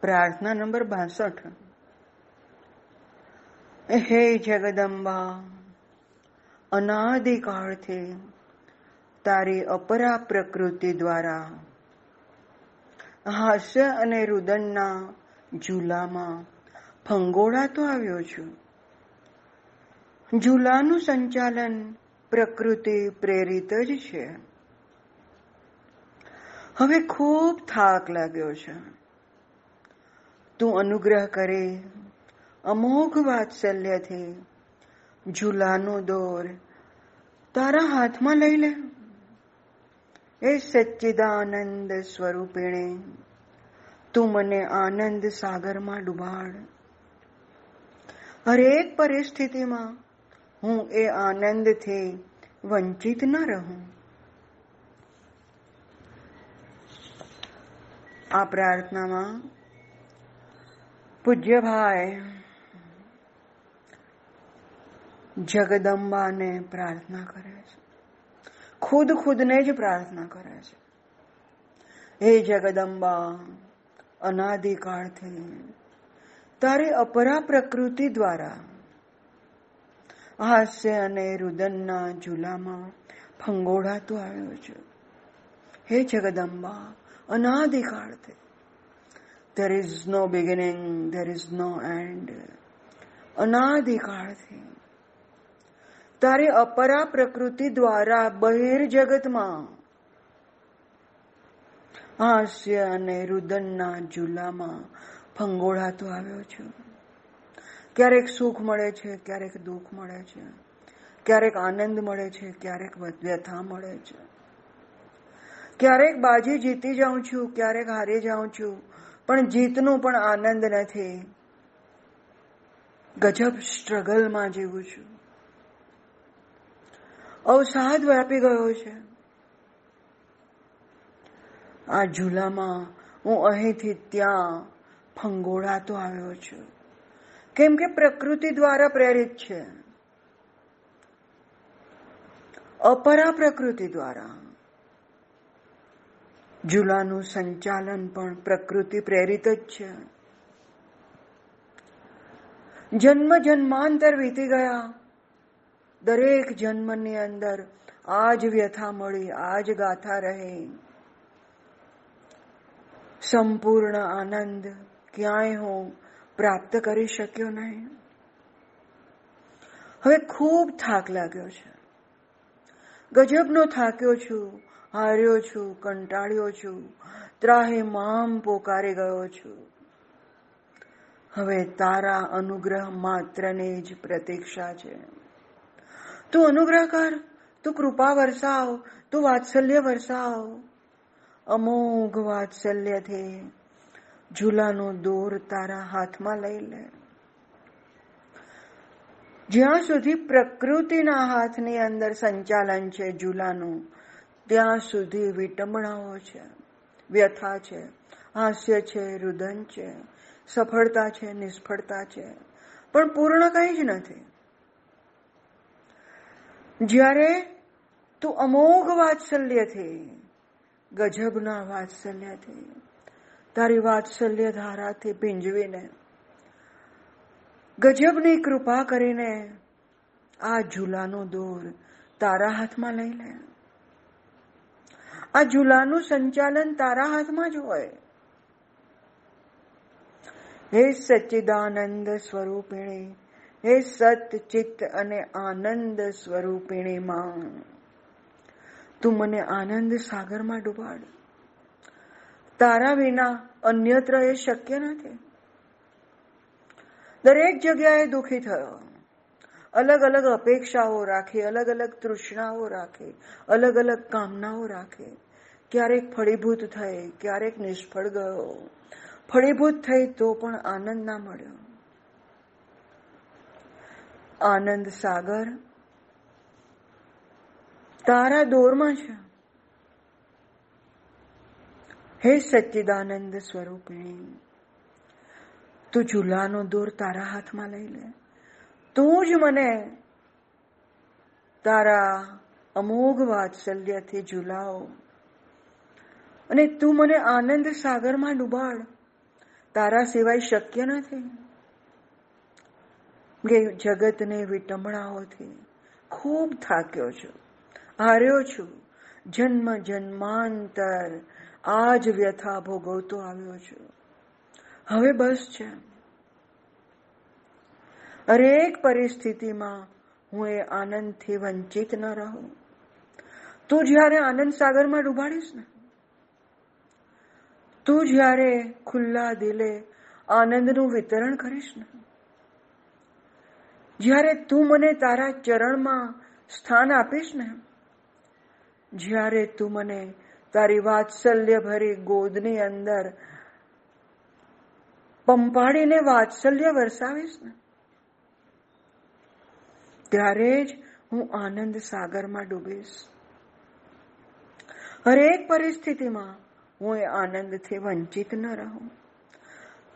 પ્રાર્થના નંબર બાસઠ. હે જગદંબા, અનાદિકાળથી તારી અપરા પ્રકૃતિ દ્વારા હાસ્ય અને રુદનના ઝૂલામાં ફંગોળાતો આવ્યો છું. ઝૂલાનું સંચાલન પ્રકૃતિ પ્રેરિત જ છે. હવે ખૂબ થાક લાગ્યો છે. તું અનુગ્રહ કરે. અમોઘ વાત્સલ્યથી ઝૂલાનો દોર તારા હાથમાં લઈ લે. એ સચ્ચિદાનંદ સ્વરૂપિણે તું મને આનંદ સાગરમાં ડુબાડ. હરેક પરિસ્થિતિમાં હું એ આનંદથી વંચિત ન રહું. આ પ્રાર્થનામાં પૂજ્યભાઈ જગદંબાને પ્રાર્થના કરે છે. ખુદ ખુદને જ પ્રાર્થના કરે છે. હે જગદંબા, અનાદિકાળથી તારી અપરા પ્રકૃતિ દ્વારા હાસ્ય અને રુદનના ઝૂલામાં ફંગોળાતો આવ્યો છે. હે Jagdamba, અનાદિકાળથી there is no beginning, there is no end. અનાધિકાળથી તારી અપરા પ્રકૃતિ દ્વારા બહિર જગતમાં હાસ્ય અને રુદનના ઝુલામાં ફંગોળાતો આવ્યો છું ક્યારેક સુખ મળે છે ક્યારેક દુઃખ મળે છે ક્યારેક આનંદ મળે છે ક્યારેક વ્યથા મળે છે ક્યારેક બાજી જીતી જાઉં છું ક્યારેક હારી જાઉં છું પણ જીતનો પણ આનંદ નથી. ગજબ સ્ટ્રગલમાં જીવું છું. અવસાદ વ્યાપી ગયો છે. આ ઝૂલામાં હું અહીંથી ત્યાં ફંગોળાતો આવ્યો છું. કેમ કે પ્રકૃતિ દ્વારા પ્રેરિત છે. અપરા પ્રકૃતિ દ્વારા. ઝૂલાનું સંચાલન પણ પ્રકૃતિ પ્રેરિત જ છે. જન્મ જન્માંતર વીતી ગયા. દરેક જન્મની અંદર આજ વ્યથા મળી, આજ ગાથા રહે. સંપૂર્ણ આનંદ ક્યાંય હું પ્રાપ્ત કરી શક્યો નહીં. હવે ખૂબ થાક લાગ્યો છે. ગજબનો થાક્યો છું. હાર્યો છું, કંટાળ્યો છું, ત્રાહે મામ પોકારી ગયો છું. હવે તારા અનુગ્રહ માત્રને જ પ્રતીક્ષા છે. તું અનુગ્રહ કર, તું કૃપા વરસાવ, તું વાત્સલ્ય વરસાવ. અમોઘ વાત્સલ્યથી ઝૂલાનો દોર તારા હાથમાં લઈ લે. જ્યાં સુધી પ્રકૃતિના હાથની અંદર સંચાલન છે ઝૂલાનું ત્યાં સુધી વિટંબણાઓ છે, વ્યથા છે, હાસ્ય છે, રુદન છે, સફળતા છે, નિષ્ફળતા છે, પણ પૂર્ણ કંઈ જ નથી. જ્યારે તું અમોઘ વાત્સલ્યથી, ગજબના વાત્સલ્યથી, તારી વાત્સલ્ય ધારાથી ભીંજવીને ગજબની કૃપા કરીને આ ઝૂલાનો દોર તારા હાથમાં લઈ લે. આ ઝૂલાનું સંચાલન તારા હાથમાં જ હોય. હે સચ્ચિદાનંદ સ્વરૂપિણી, હે સત ચિત્ત અને આનંદ સ્વરૂપિણી માં તું મને આનંદ સાગરમાં ડૂબાડ. તારા વિના અન્યત્ર એ શક્ય નથી. દરેક જગ્યાએ દુઃખી થયો. અલગ અલગ અપેક્ષાઓ રાખે અલગ અલગ તૃષ્ણાઓ રાખે અલગ અલગ કામનાઓ રાખે. ક્યારેક ફળીભૂત થઈ, ક્યારેક નિષ્ફળ ગયો. ફળીભૂત થઈ તો પણ આનંદ ના મળ્યો. આનંદ સાગર. તારા દોરમાં છે. હે સચ્ચિદાનંદ સ્વરૂપિણી, તું ઝૂલાનો દોર તારા હાથમાં લઈ લે. તું જ મને તારા અમોઘ વાત્સલ્યથી ઝૂલાવ. અને તું મને આનંદ સાગરમાં ડૂબાડ. તારા સિવાય શક્ય નથી. જગતને વિટમણાઓથી ખૂબ થાક્યો છું, હાર્યો છું. જન્મ જન્માંતર આ જ વ્યથા ભોગવતો આવ્યો છું. હવે બસ છે. હરેક પરિસ્થિતિમાં હું એ આનંદથી વંચિત ન રહું. તું જ્યારે આનંદ સાગરમાં ડૂબાડીશ ને, તું જ્યારે ખુલ્લા દિલે આનંદનું વિતરણ કરીશ ને, જ્યારે તું મને તારા ચરણમાં સ્થાન આપીશ ને, જ્યારે તું મને તારી વાત્સલ્ય ભરી ગોદની અંદર પંપાડીને વાત્સલ્ય વરસાવીશ ને ત્યારે જ હું આનંદ સાગરમાં ડૂબીશ. હરેક પરિસ્થિતિમાં હું એ આનંદથી વંચિત ન રહું.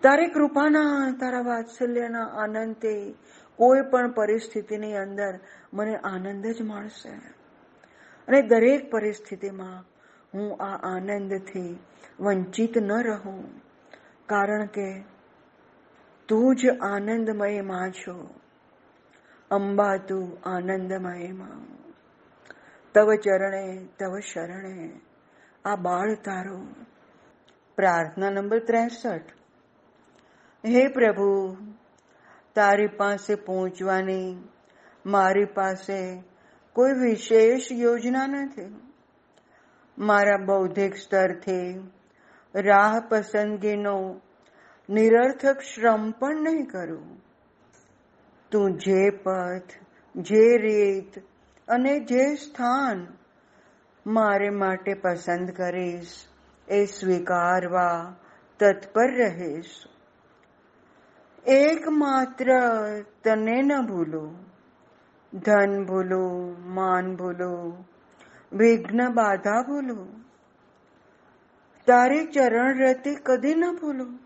તારી કૃપાના, તારા વાત્સલ્યના આનંદથી કોઈ પણ પરિસ્થિતિની અંદર મને આનંદ જ મળશે. અને દરેક પરિસ્થિતિમાં હું આ આનંદથી વંચિત ન રહું. કારણ કે તું જ આનંદમયમાં છો. અંબા તું આનંદમયમાં. તવ ચરણે, તવ શરણે, આ બાળ તારો. પ્રાર્થના નંબર ત્રેસઠ. હે પ્રભુ, તારી પાસે પહોંચવાની મારી પાસે કોઈ વિશેષ યોજના નથી. મારા બૌદ્ધિક સ્તરથી રાહ પસંદગીનો નિરર્થક શ્રમ પણ નહીં કરું. તું જે પથ, જે રીત અને જે સ્થાન મારે માટે પસંદ કરીશ, એ સ્વીકારવા તત્પર રહીશ. એકમાત્ર તને ન ભૂલો, ધન ભૂલો, માન ભૂલો, વિઘ્ન બાધા ભૂલો, તારી ચરણ રતિ કદી ન ભૂલો.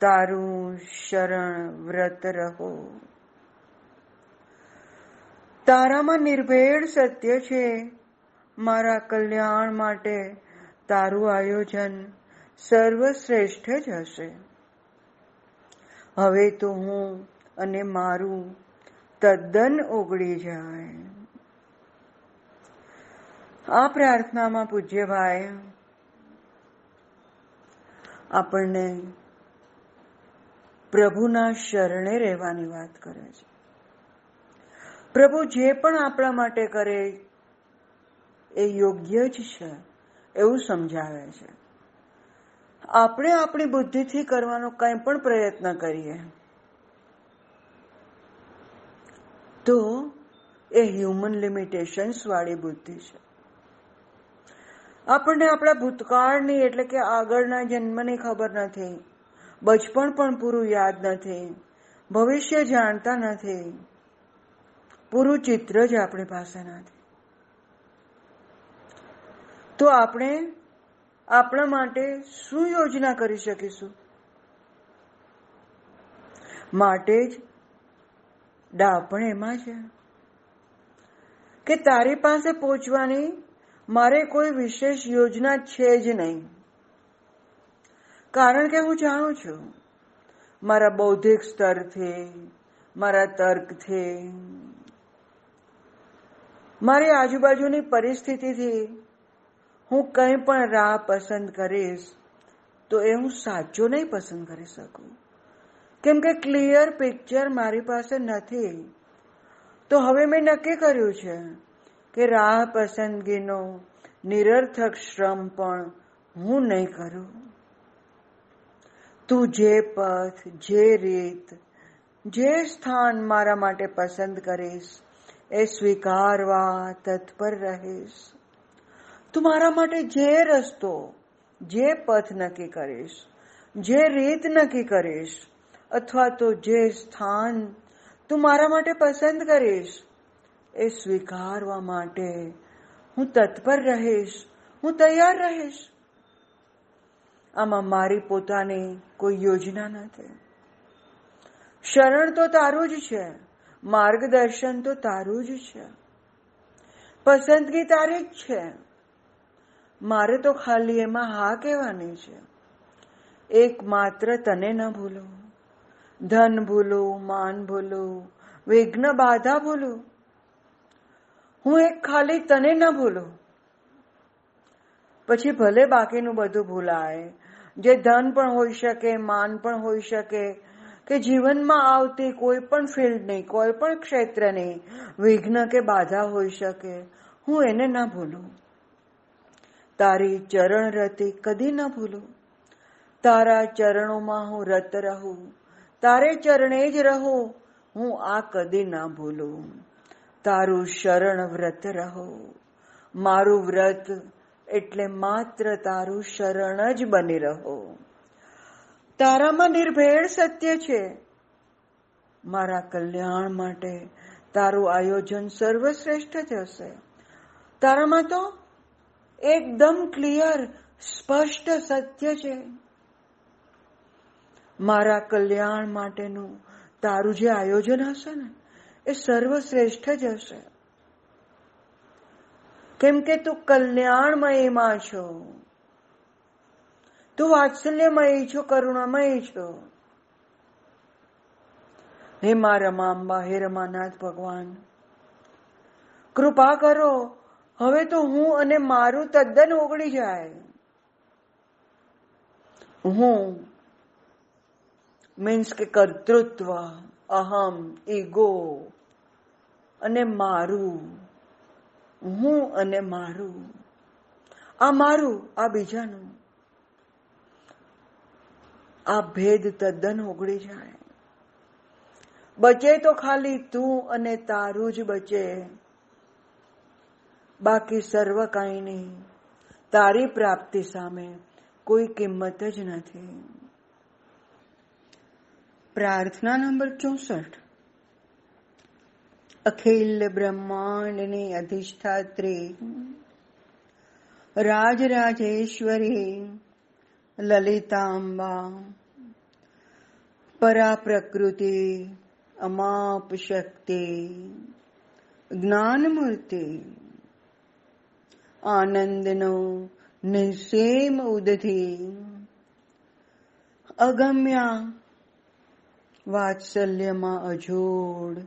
તારું શરણ વ્રત રહો. તારામાં નિર્ભેળ સત્ય છે. મારા કલ્યાણ માટે તારું આયોજન સર્વશ્રેષ્ઠ જ હશે. હવે તો હું અને મારું તદ્દન ઓગળી જાય. આ પ્રાર્થનામાં પૂજ્યભાઈ આપણને પ્રભુના શરણે રહેવાની વાત કરે છે. પ્રભુ જે પણ આપણા માટે કરે એ યોગ્ય જ છે એવું સમજાવે છે. આપણે આપણી બુદ્ધિથી કરવાનો કંઈ પણ પ્રયત્ન કરીએ તો એ હ્યુમન લિમિટેશન્સ વાળી બુદ્ધિ છે. આપણને આપણા ભૂતકાળની એટલે કે આગળના જન્મની ખબર નથી. બચપણ પણ પૂરું યાદ નથી ભવિષ્ય જાણતા નથી પૂરું ચિત્ર જ આપણી પાસે નથી તો આપણે આપણા માટે શું યોજના કરી શકીશું? માટે જ ડાપણ એમાં છે. કે તારી પાસે પહોંચવાની મારે કોઈ વિશેષ યોજના છે જ નહીં. કારણ કે હું જાણું છું. મારા બૌદ્ધિક સ્તરથી મારા તર્કથી મારી આજુબાજુની પરિસ્થિતિથી હું કંઈ પણ રાહ પસંદ કરીશ, તો એ હું સાચો નહીં પસંદ કરી શકું. કેમ કે ક્લિયર પિક્ચર મારી પાસે નથી. તો હવે મેં નક્કી કર્યું છે કે રાહ પસંદગીનો નિરર્થક શ્રમ પણ હું નહીં કરું. તું જે પથ જે રીત જે સ્થાન મારા માટે પસંદ કરીશ એ સ્વીકારવા તત્પર રહીશ તું મારા માટે જે રસ્તો જે પથ નક્કી કરીશ જે રીત નક્કી કરીશ અથવા તો જે સ્થાન તું મારા માટે પસંદ કરીશ એ સ્વીકારવા માટે હું તત્પર રહીશ હું તૈયાર રહીશ આમાં મારી પોતાની કોઈ યોજના નથી. શરણ તો તારું જ છે, માર્ગદર્શન તો તારું જ છે. પસંદગી તારી જ છે. મારે તો ખાલી એમાં હા કહેવાની છે. એક માત્ર તને ન ભૂલો. ધન ભૂલો, માન ભૂલો, વિઘ્ન બાધા ભૂલો. હું એક ખાલી તને ન ભૂલું. પછી ભલે બાકીનું બધું ભૂલાય જે ધન પણ હોઈ શકે, માન પણ હોઈ શકે, કે જીવનમાં આવતી કોઈ પણ ફિલ્ડની કોઈ પણ ક્ષેત્રની વિઘ્ન કે બાધા હોઈ શકે. હું એને ના ભૂલું. તારી ચરણ રતિ કદી ન ભૂલું. તારા ચરણોમાં હું રત રહું. તારે ચરણે જ રહું. હું આ કદી ના ભૂલું. તારું શરણ વ્રત રહો. મારું વ્રત એટલે માત્ર તારું શરણ જ બની રહો. તારામાં નિર્ભેળ સત્ય છે. મારા કલ્યાણ માટે તારું આયોજન સર્વશ્રેષ્ઠ જ હશે. તારામાં તો એકદમ ક્લિયર, સ્પષ્ટ સત્ય છે. મારા કલ્યાણ માટેનું તારું જે આયોજન હશે ને, એ સર્વશ્રેષ્ઠ જ હશે. કેમ કે તું કલ્યાણમયમાં છો. તું વાત્સલ્યમય છો, કરુણામય છો. હે મા રમાંબા હે રમાનાથ ભગવાન, કૃપા કરો, હવે તો હું અને મારું તદ્દન ઓગળી જાય. હું મીન્સ કે કર્તૃત્વ, અહમ, ઈગો અને મારું હું અને મારું. આ મારું, આ બીજાનું. આ ભેદ તદ્દન ઓગળી જાય. બચે તો ખાલી તું અને તારું જ બચે. બાકી સર્વ કાંઈ નહીં. તારી પ્રાપ્તિ સામે કોઈ કિંમત જ નથી. પ્રાર્થના નંબર ચોસઠ. અખિલ બ્રહ્માંડની અધિષ્ઠાત્રી રાજરાજેશ્વરી લલિતાંબા પરા પ્રકૃતિ અમાપ શક્તિ જ્ઞાનમૂર્તિ આનંદનો નિઃસેમ ઉદધી અગમ્યા વાત્સલ્યમાં અજોડ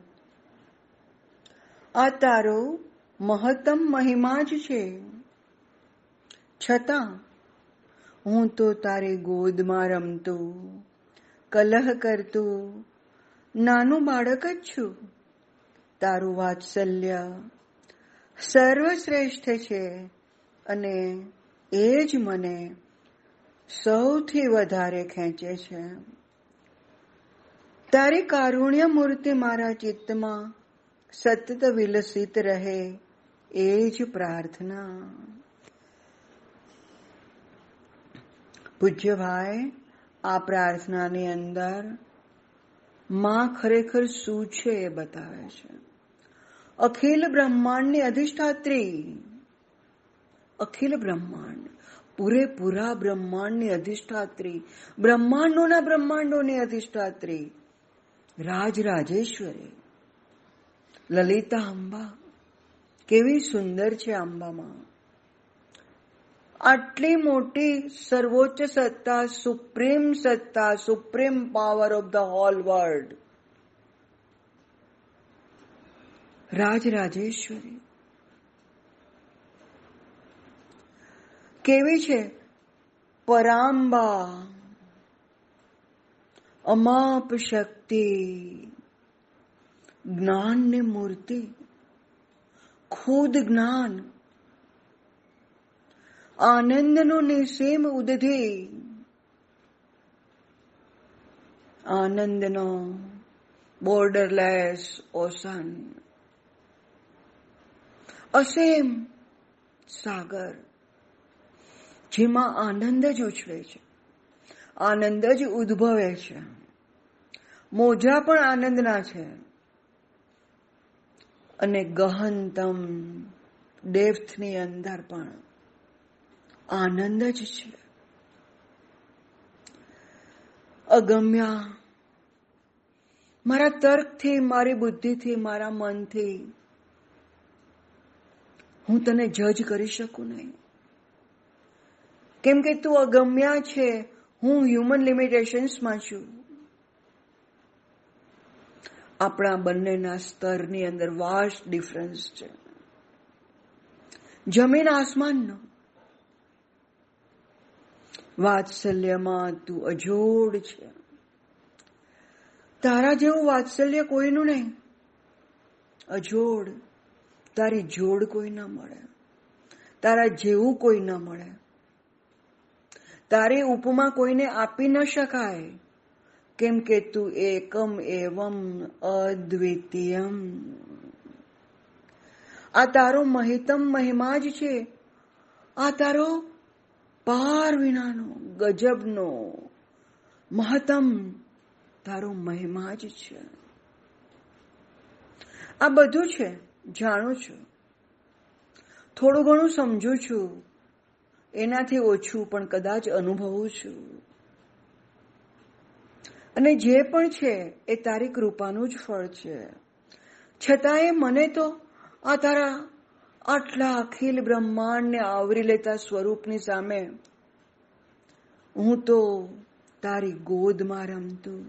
આ તારો મહત્તમ મહિમા જ છે. છતાં, હું તો તારી ગોદમાં રમતું, કલહ કરતું, નાનું બાળક જ છું. તારું વાત્સલ્ય સર્વશ્રેષ્ઠ છે અને એ જ મને સૌથી વધારે ખેંચે છે. તારી કારુણ્ય મૂર્તિ મારા ચિત્તમાં સતત વિલસિત રહે એ જ પ્રાર્થના પૂજ્યભાઈ આ પ્રાર્થનાની અંદરમાં ખરેખર શું છે એ બતાવે છે અખિલ બ્રહ્માંડની અધિષ્ઠાત્રી અખિલ બ્રહ્માંડ પૂરેપૂરા બ્રહ્માંડની અધિષ્ઠાત્રી બ્રહ્માંડોના બ્રહ્માંડોની અધિષ્ઠાત્રી રાજરાજેશ્વરી લલિતા અંબા કેવી સુંદર છે આંબામાં. આટલી મોટી સર્વોચ્ચ સત્તા, સુપ્રીમ સત્તા, supreme power of the whole world. Rajarajeshwari. કેવી છે? પરાંબા. અમાપ શક્તિ. જ્ઞાનની મૂર્તિ. ખુદ જ્ઞાન. આનંદનો નિસીમ ઉદધી. આનંદનો બોર્ડરલેસ ઓશન. અસેમ સાગર, જેમાં આનંદ જ ઉછળે છે. આનંદ જ ઉદ્ભવે છે. મોજા પણ આનંદના છે. અને ગહનતમ ડેપ્થની અંદર પણ આનંદ જ છે. અગમ્યા, મારા તર્કથી, મારી બુદ્ધિથી, મારા મનથી હું તને જજ કરી શકું નહીં. કેમ કે તું અગમ્યા છે, હું હ્યુમન લિમિટેશન્સમાં છું. આપણા બંનેના સ્તરની અંદર વાસ્ટ ડિફરન્સ છે. જમીન આસમાનનો. વાત્સલ્યમાં તું અજોડ છે. તારા જેવું વાત્સલ્ય કોઈનું નહીં. અજોડ. તારી જોડ કોઈ ના મળે. તારા જેવું કોઈ ના મળે. તારી ઉપમા કોઈને આપી ન શકાય. કેમ કે તું એકમ એવમ અદ્વિતીયમ આ તારો મહિતમ મહિમા જ છે આ તારો પાર વિનાનો ગજબનો મહત્તમ તારો મહિમા જ છે આ બધું છે, જાણું છું. થોડું ઘણું સમજુ છું. એનાથી ઓછું પણ કદાચ અનુભવું છું. અને જે પણ છે એ તારી કૃપાનું જ ફળ છે. છતાંય મને તો આ તારા આટલા અખિલ બ્રહ્માંડને આવરી લેતા સ્વરૂપની સામે હું તો તારી ગોદમાં રમતું,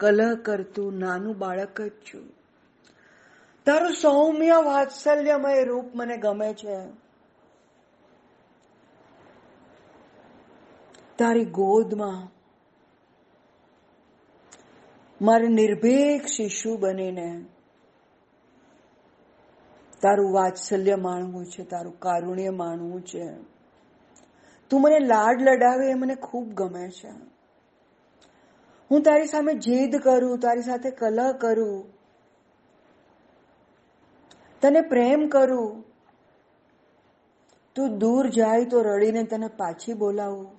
કલહ કરતું નાનું બાળક જ છું. તારું સૌમ્ય વાત્સલ્યમય રૂપ મને ગમે છે. તારી ગોદમાં મારે નિર્ભેક શિશુ બનીને તારું વાત્સલ્ય માણવું છે, તારું કારુણ્ય માણવું છે. તું મને લાડ લડાવે એ મને ખૂબ ગમે છે. હું તારી સામે જીદ કરું, તારી સાથે કલહ કરું. તને પ્રેમ કરું. તું દૂર જાય તો રડીને તને પાછી બોલાવું.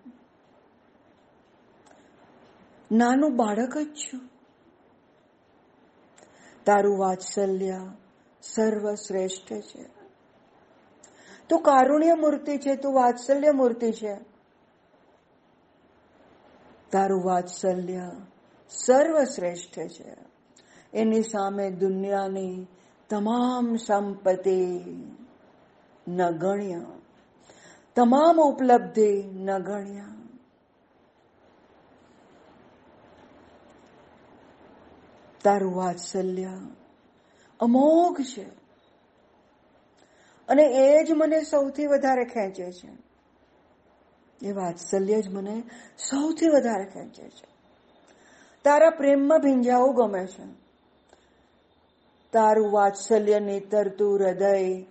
નાનું બાળક જ છું. તારું વાત્સલ્ય સર્વશ્રેષ્ઠ છે તું કારુણ્ય મૂર્તિ છે તું વાત્સલ્ય મૂર્તિ છે તારું વાત્સલ્ય સર્વશ્રેષ્ઠ છે એની સામે દુનિયાની તમામ સંપત્તિ નગણ્ય તમામ ઉપલબ્ધિ નગણ્ય તારું વાત્સલ્ય અમોઘ છે. અને એ જ મને સૌથી વધારે ખેંચે છે. એ વાત્સલ્ય જ મને સૌથી વધારે ખેંચે છે. તારા પ્રેમમાં ભીંજાવું ગમે છે. તારું વાત્સલ્ય નેતરતું હૃદય.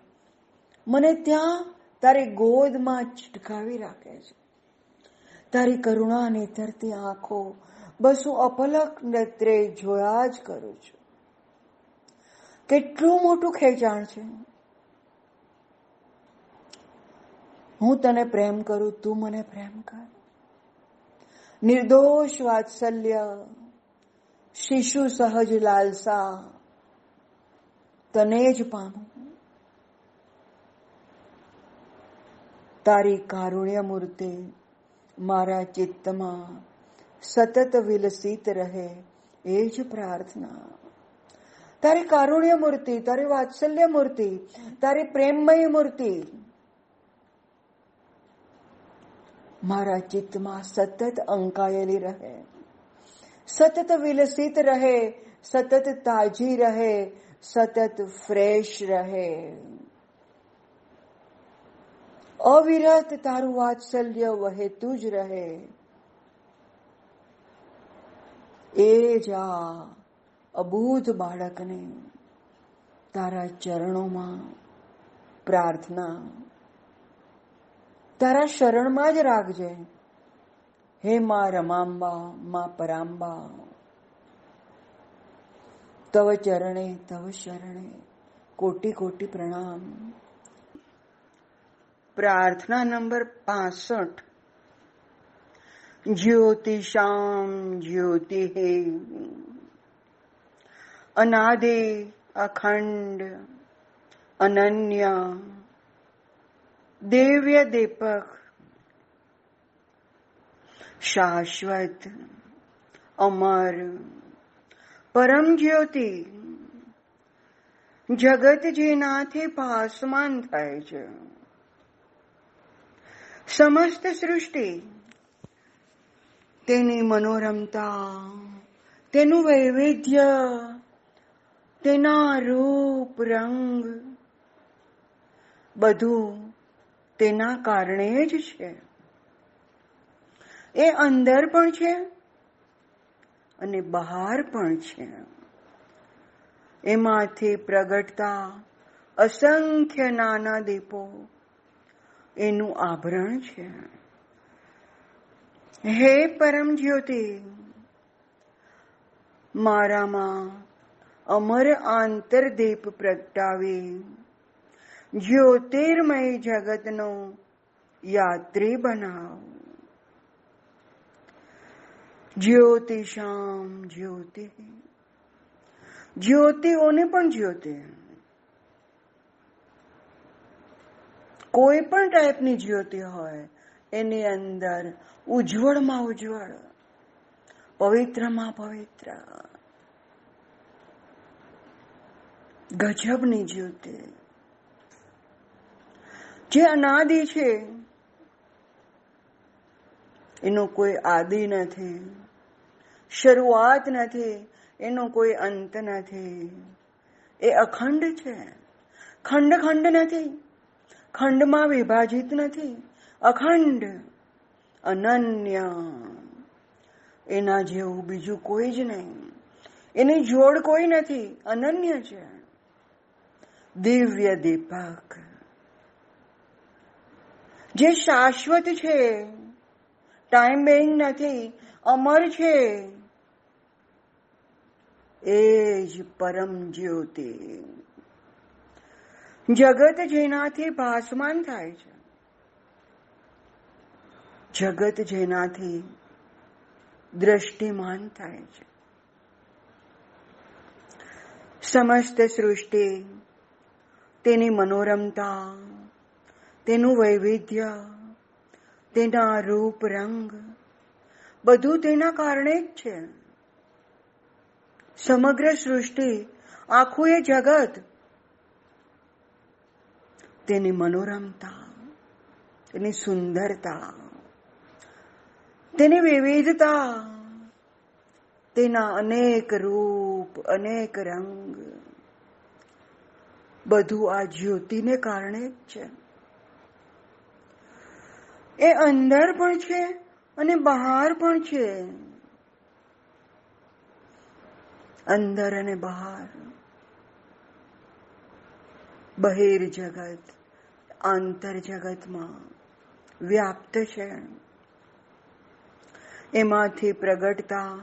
મને ત્યાં તારી ગોદમાં ચટકાવી રાખે છે. તારી કરુણા નેતરતી આંખો બસ હું અપલક નેત્રે જોયા જ કરું છું. કેટલું મોટું ખેંચાણ છે. હું તને પ્રેમ કરું, તું મને પ્રેમ કર. નિર્દોષ વાત્સલ્ય, શિશુ સહજ લાલસા, તને જ પામું. તારી કારુણ્ય મૂર્તિ મારા ચિત્તમાં સતત વિલસિત રહે, એ જ પ્રાર્થના. તારી કારુણ્ય મૂર્તિ, તારી વાત્સલ્ય મૂર્તિ, તારી પ્રેમમય મૂર્તિ, મારા ચિત્તમાં સતત અંકાયેલી રહે. સતત વિલસિત રહે, સતત તાજી રહે, સતત ફ્રેશ રહે. અવિરત તારું વાત્સલ્ય વહેતું જ રહે. એ જ આ અબૂધ બાળકને તારા ચરણોમાં પ્રાર્થના. તારા શરણમાં જ રાખજે. હે મા રમાંબા, મા પરાંબા. તવ ચરણે, તવ શરણે કોટી કોટી પ્રણામ. પ્રાર્થના નંબર પાસઠ. જ્યોતિષામ જ્યોતિ અનાદે અખંડ અનન્ય. દેવ્ય દીપક શાશ્વત અમર. પરમ જ્યોતિ, જગત જેનાથી પાસમાન થાય છે. સમસ્ત સૃષ્ટિ તેની મનોરમતા, તેનું વૈવિધ્ય, તેના રૂપ, રંગ, બધું તેના કારણે જ છે. એ અંદર પણ છે અને બહાર પણ છે. એમાંથી પ્રગટતા અસંખ્ય નાના દીપો એનું આભરણ છે. હે પરમ જ્યોતિ મારામાં અમર આંતરદીપ પ્રગટાવી જ્યોતિર્મય જગતનો યાત્રી બનાવ જ્યોતિષામ જ્યોતિ જ્યોતિઓને પણ જ્યોતિ કોઈ પણ ટાઈપની જ્યોતિ હોય એની અંદર ઉજ્જવળમાં ઉજ્જવળ, પવિત્રમાં પવિત્ર. ગજબની જ્યોતિ. જે અનાદિ છે, એનો કોઈ આદિ નથી, શરૂઆત નથી, એનો કોઈ અંત નથી. એ અખંડ છે. ખંડ ખંડ નથી. ખંડમાં વિભાજિત નથી. અખંડ અનન્ય. એના જેવું બીજું કોઈ જ નહીં. એની જોડ કોઈ નથી, અનન્ય છે. દિવ્ય દીપક. જે શાશ્વત છે, ટાઈમ બેઇંગ નથી, અમર છે, એ જ પરમ જ્યોતિ. જગત જેનાથી ભાસમાન થાય છે. જગત જેનાથી દ્રષ્ટિમાન થાય છે. સમસ્ત સૃષ્ટિ તેની મનોરમતા, તેનું વૈવિધ્ય, તેના રૂપ રંગ, બધું તેના કારણે જ છે. સમગ્ર સૃષ્ટિ, આખું એ જગત, તેની મનોરમતા, તેની સુંદરતા તેની વિવિધતા. તેના અનેક રૂપ, અનેક રંગ. બધું આ જ્યોતિને કારણે જ છે. એ અંદર પણ છે અને બહાર પણ છે. અંદર અને બહાર. બહિર જગત, આંતર જગતમાં વ્યાપ્ત છે. એમાંથી પ્રગટતા.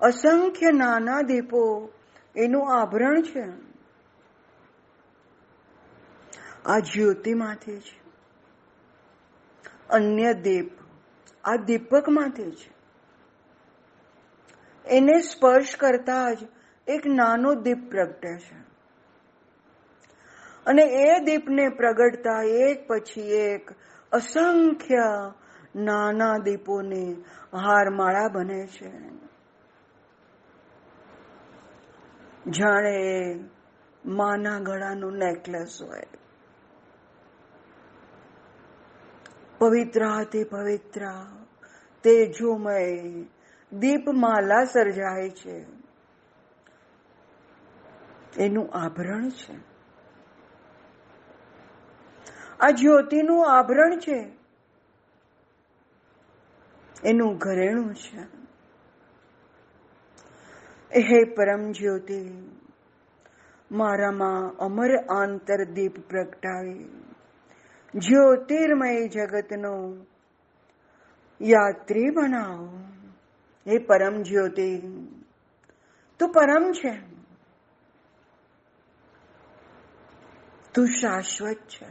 અસંખ્ય નાના દીપો એનું આભરણ છે. આ જ્યોતિમાંથી છે. અન્ય દીપ આ દીપકમાંથી છે. એને સ્પર્શ કરતા જ એક નાનો દીપ પ્રગટે છે. અને એ દીપને પ્રગટતા એક પછી એક અસંખ્ય નાના દીપોની હારમાળા બને છે. જાણે માના ગળાનું નેકલેસ હોય. પવિત્રાતિ પવિત્ર, તેજોમય દીપમાલા સર્જાય છે. એનું આભરણ છે. આ જ્યોતિનું આભરણ છે. એનું ઘરેણું છે. હે પરમ જ્યોતિ, મારામાં અમર આંતર દીપ પ્રગટાવી. જ્યોતિર્મય જગતનો યાત્રી બનાવો. હે પરમ જ્યોતિ, તું પરમ છે. તું શાશ્વત છે.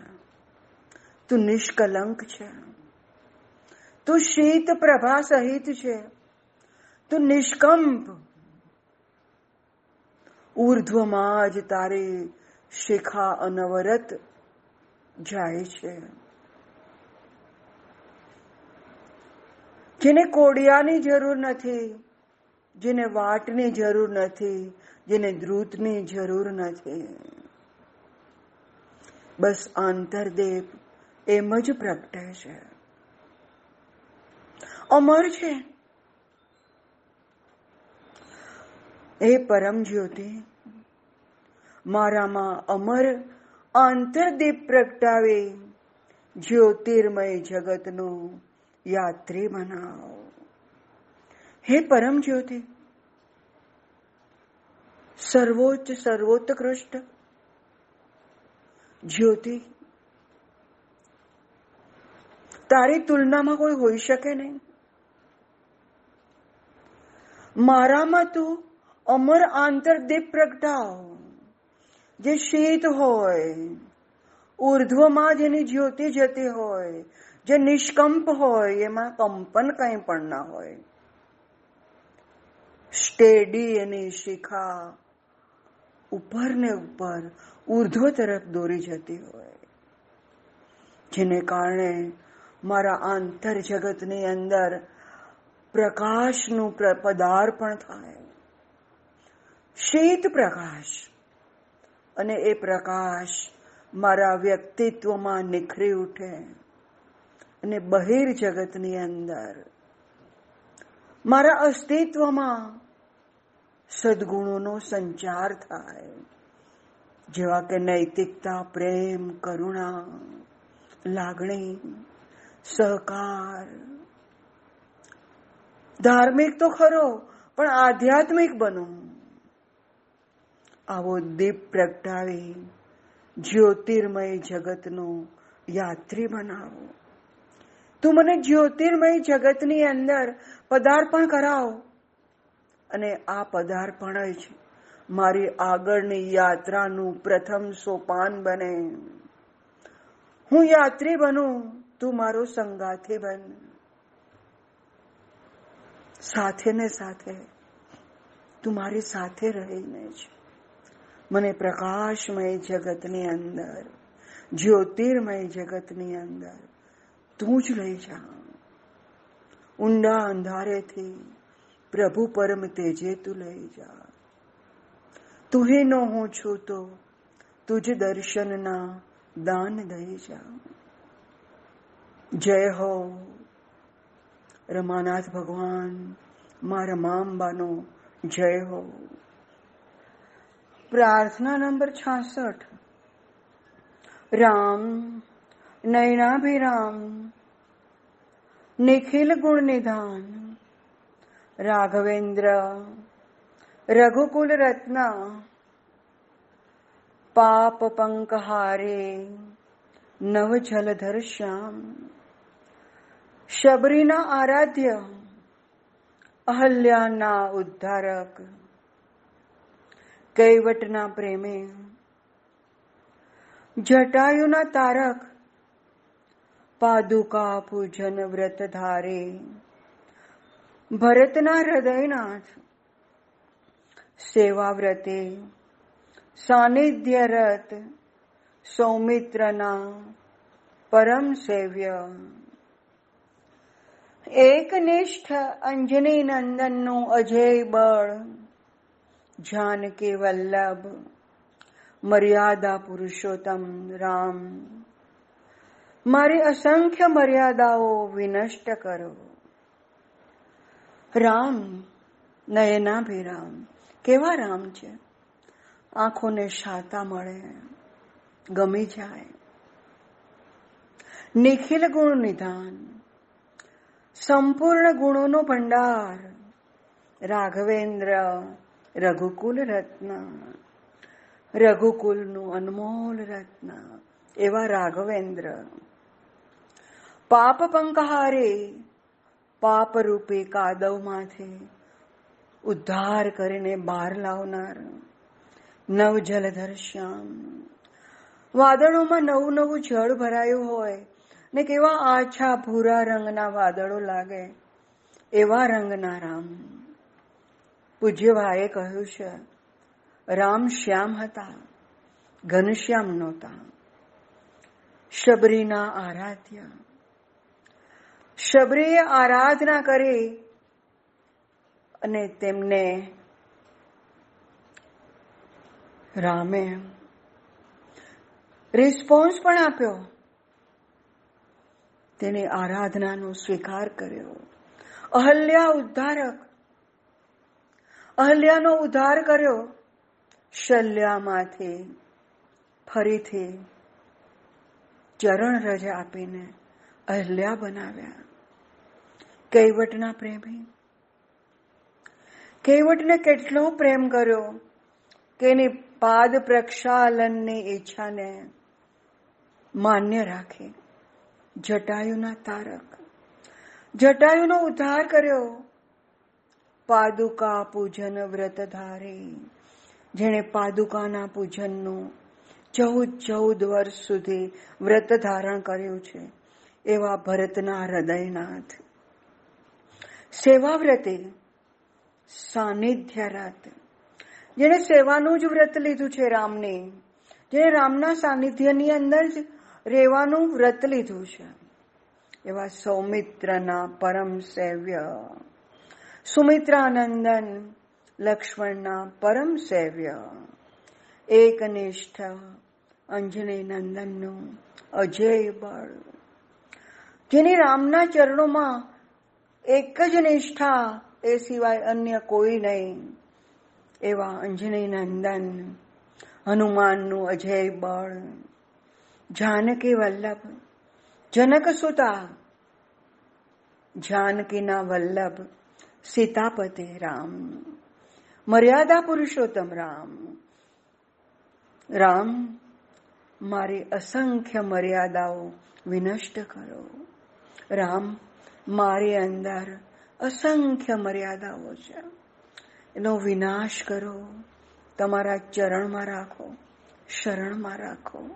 તું નિષ્કલંક છે. તું શીત પ્રભા સહિત છે. તું નિષ્કંપ. ઉર્ધ્વમાં જ તારે શિખા અનવરત જાય છે. જેને કોડિયાની જરૂર નથી, જેને વાટની જરૂર નથી, જેને દ્રુતની જરૂર નથી. બસ આંતરદેવ એમ જ પ્રગટે છે. અમર છે. હે પરમ જ્યોતિ, મારામાં અમર આંતરદીપ પ્રગટાવે, જ્યોતિર્મય જગતનો યાત્રી બનાવો. હે પરમ જ્યોતિ, સર્વોચ્ચ સર્વોત્કૃષ્ટ જ્યોતિ, તારી તુલનામાં કોઈ હોઈ શકે નહીં. મારામાં તું અમર આંતરદીપ પ્રગટાવ. જે શીત હોય, ઉર્ધ્વમાં જેની જ્યોતિ જતી હોય, જે નિષ્કંપ હોય, એમાં કંપન કંઈ પણ ના હોય. સ્ટેડી એની શિખા ઉપર ને ઉપર, ઉર્ધ્વ તરફ દોરી જતી હોય. જેને કારણે મારા આંતર જગતની અંદર પ્રકાશનું પદાર્પણ થાય. શીત પ્રકાશ. અને એ પ્રકાશ મારા વ્યક્તિત્વમાં નિખરી ઉઠે અને બહિર જગતની અંદર મારા અસ્તિત્વમાં સદગુણોનો સંચાર થાય. જેવા કે નૈતિકતા, પ્રેમ, કરુણા, લાગણી, સહકાર ધાર્મિક તો ખરો, પણ આધ્યાત્મિક બનો. આવો દીપ પ્રગટાવી જ્યોતિર્મય જગતનો યાત્રી બનાવો. તું મને જ્યોતિર્મય જગતની અંદર પદાર્પણ કરાવો. અને આ પદાર્પણ જ મારી આગળની યાત્રાનું પ્રથમ સોપાન બને. હું યાત્રી બનું, તું મારો સંગાથી બન. સાથે ને સાથે. તું મારી સાથે રહીને જ મને પ્રકાશમય જગતની અંદર, જ્યોતિર્મય જગતની અંદર તું જ લઈ જા. ઊંડા અંધારેથી પ્રભુ પરમ તેજે તું લઈ જા. તું હે ન હું છું તો તુજ દર્શનના દાન દઈ જા. જય હો રમાનાથ ભગવાન મા રમાંબાનો જય હો પ્રાર્થના નંબર છાસઠ રામ નયનાભિરામ નિખિલ ગુણ નિધાન રાઘવેન્દ્ર રઘુકુલ રત્ના પાપ પંકહારે નવ જલધર શ્યામ શબરીના આરાધ્ય, અહલ્યાના ઉદ્ધારક, કૈવટના પ્રેમે, જટાયુના તારક, પાદુકા પૂજન વ્રત ધારે, ભરતના હૃદયનાથ, સેવા વ્રતે સાનિધ્ય રત સૌમિત્રના પરમ સેવ્ય એકનિષ્ઠ અંજની નંદનનું અજય બળ, જાનકી વલ્લભ, મર્યાદા પુરુષોત્તમ રામ. મારી અસંખ્ય મર્યાદાઓ વિનષ્ટ કરો. રામ નયનાભિરામ કેવા રામ છે? આંખોને શાતા મળે, ગમી જાય. નિખિલ ગુણ નિધાન સંપૂર્ણ ગુણોનો ભંડાર. રાઘવેન્દ્ર, રઘુકુલ રત્ન. રઘુકુલનું અનમોલ રત્ન. એવા રાઘવેન્દ્ર. પાપ પંકહારે, પાપ રૂપે કાદવમાંથી ઉદ્ધાર કરીને બહાર લાવનાર. નવ જલધર શ્યામ. વાદળોમાં નવું નવું જળ ભરાયું હોય ને કેવા, આછા ભૂરા રંગના વાદળો લાગે, એવા રંગના રામ. પૂજ્ય ભાઈએ કહ્યું છે, રામ શ્યામ હતા ઘનશ્યામ નહોતા, શબરીના આરાધ્ય. શબરીએ આરાધના કરી અને તેમને રામે રિસ્પોન્સ પણ આપ્યો. તેની આરાધનાનો સ્વીકાર કર્યો. અહલ્યા ઉદ્ધારક. અહલ્યાનો ઉદ્ધાર કર્યો. શલ્યામાંથી ફરીથી ચરણ રજા આપીને અહલ્યા બનાવ્યા. કૈવટના પ્રેમી. કૈવટને કેટલો પ્રેમ કર્યો કે એની પાદ પ્રક્ષાલનની ઈચ્છાને માન્ય રાખી. જટાયુના તારક. જટાયુનો ઉદ્ધાર કર્યો. પાદુકા પૂજન વ્રત ધારે. જેણે પાદુકાના પૂજનનું ચૌદ ચૌદ વર્ષ સુધી વ્રત ધારણ કર્યું છે. એવા ભરતના હૃદયનાથ. સેવા વ્રતે સાનિધ્ય રાત જેણે સેવાનું જ વ્રત લીધું છે રામને. જેણે રામના સાનિધ્યની અંદર જ રહેવાનું વ્રત લીધું છે. એવા સૌમિત્રના પરમ સેવ્ય. સુમિત્રાનંદન, લક્ષ્મણના પરમ સેવ્ય. એકનિષ્ઠ, અંજની નંદનનું અજય બળ. જેની રામના ચરણોમાં એક જ નિષ્ઠા, એ સિવાય અન્ય કોઈ નહીં. એવા અંજની નંદન, હનુમાનનું અજય બળ. જાનકી વલ્લભ, જનક સુતા, જાનકીના વલ્લભ, સીતાપતિ રામ, મર્યાદા પુરુષોત્તમ રામ. રામ, મારી અસંખ્ય મર્યાદાઓ વિનષ્ટ કરો. રામ, મારી અંદર અસંખ્ય મર્યાદાઓ છે. એનો વિનાશ કરો. તમારા ચરણમાં રાખો, શરણમાં રાખો.